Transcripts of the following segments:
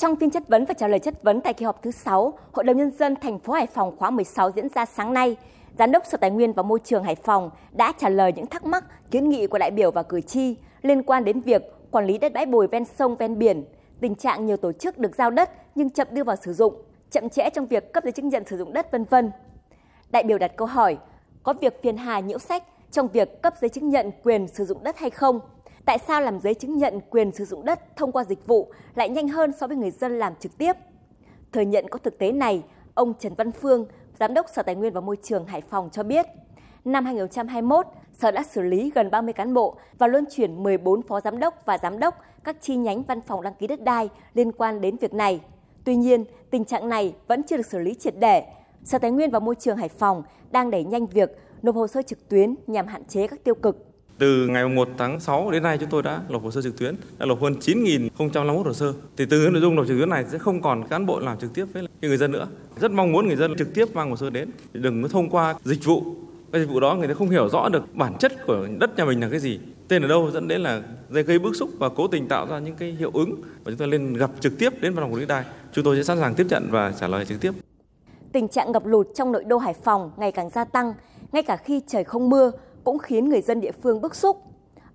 Trong phiên chất vấn và trả lời chất vấn tại kỳ họp thứ 6, Hội đồng Nhân dân thành phố Hải Phòng khóa 16 diễn ra sáng nay, Giám đốc Sở Tài nguyên và Môi trường Hải Phòng đã trả lời những thắc mắc, kiến nghị của đại biểu và cử tri liên quan đến việc quản lý đất bãi bồi ven sông ven biển, tình trạng nhiều tổ chức được giao đất nhưng chậm đưa vào sử dụng, chậm trễ trong việc cấp giấy chứng nhận sử dụng đất vân vân. Đại biểu đặt câu hỏi, có việc phiền hà nhiễu sách trong việc cấp giấy chứng nhận quyền sử dụng đất hay không? Tại sao làm giấy chứng nhận quyền sử dụng đất thông qua dịch vụ lại nhanh hơn so với người dân làm trực tiếp? Thừa nhận có thực tế này, ông Trần Văn Phương, Giám đốc Sở Tài nguyên và Môi trường Hải Phòng cho biết, năm 2021, Sở đã xử lý gần 30 cán bộ và luân chuyển 14 phó giám đốc và giám đốc các chi nhánh văn phòng đăng ký đất đai liên quan đến việc này. Tuy nhiên, tình trạng này vẫn chưa được xử lý triệt để. Sở Tài nguyên và Môi trường Hải Phòng đang đẩy nhanh việc nộp hồ sơ trực tuyến nhằm hạn chế các tiêu cực. Từ ngày 1 tháng 6 đến nay chúng tôi đã nộp hồ sơ trực tuyến, đã nộp hơn 9.051 hồ sơ. Thì từ nội dung nộp trực tuyến này sẽ không còn cán bộ làm trực tiếp với người dân nữa. Rất mong muốn người dân trực tiếp mang hồ sơ đến, đừng có thông qua dịch vụ. Cái dịch vụ đó người ta không hiểu rõ được bản chất của đất nhà mình là cái gì, tên ở đâu dẫn đến là gây bức xúc và cố tình tạo ra những cái hiệu ứng và chúng ta lên gặp trực tiếp đến văn phòng quản lý đai. Chúng tôi sẽ sẵn sàng tiếp nhận và trả lời trực tiếp. Tình trạng ngập lụt trong nội đô Hải Phòng ngày càng gia tăng, ngay cả khi trời không mưa cũng khiến người dân địa phương bức xúc.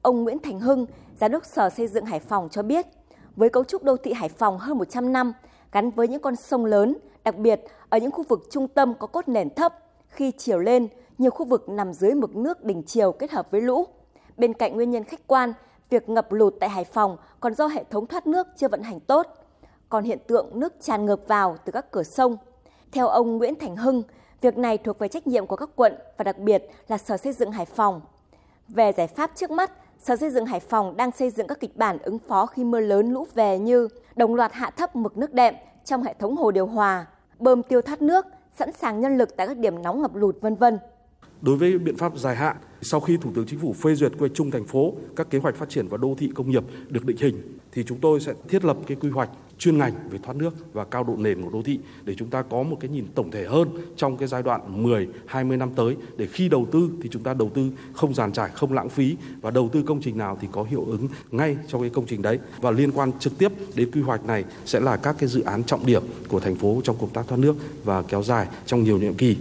Ông Nguyễn Thành Hưng, Giám đốc Sở Xây dựng Hải Phòng cho biết, với cấu trúc đô thị Hải Phòng hơn 100 năm, gắn với những con sông lớn, đặc biệt ở những khu vực trung tâm có cốt nền thấp, khi chiều lên, nhiều khu vực nằm dưới mực nước đỉnh chiều kết hợp với lũ. Bên cạnh nguyên nhân khách quan, việc ngập lụt tại Hải Phòng còn do hệ thống thoát nước chưa vận hành tốt, còn hiện tượng nước tràn ngược vào từ các cửa sông. Theo ông Nguyễn Thành Hưng, Việc này thuộc về trách nhiệm của các quận và đặc biệt là Sở Xây dựng Hải Phòng. Về giải pháp trước mắt, Sở Xây dựng Hải Phòng đang xây dựng các kịch bản ứng phó khi mưa lớn lũ về như đồng loạt hạ thấp mực nước đệm trong hệ thống hồ điều hòa, bơm tiêu thoát nước, sẵn sàng nhân lực tại các điểm nóng ngập lụt vân vân. Đối với biện pháp dài hạn, sau khi Thủ tướng Chính phủ phê duyệt quy hoạch chung thành phố, các kế hoạch phát triển và đô thị công nghiệp được định hình, thì chúng tôi sẽ thiết lập cái quy hoạch chuyên ngành về thoát nước và cao độ nền của đô thị để chúng ta có một cái nhìn tổng thể hơn trong cái giai đoạn 10, 20 năm tới để khi đầu tư thì chúng ta đầu tư không giàn trải, không lãng phí và đầu tư công trình nào thì có hiệu ứng ngay trong cái công trình đấy và liên quan trực tiếp đến quy hoạch này sẽ là các cái dự án trọng điểm của thành phố trong công tác thoát nước và kéo dài trong nhiều nhiệm kỳ.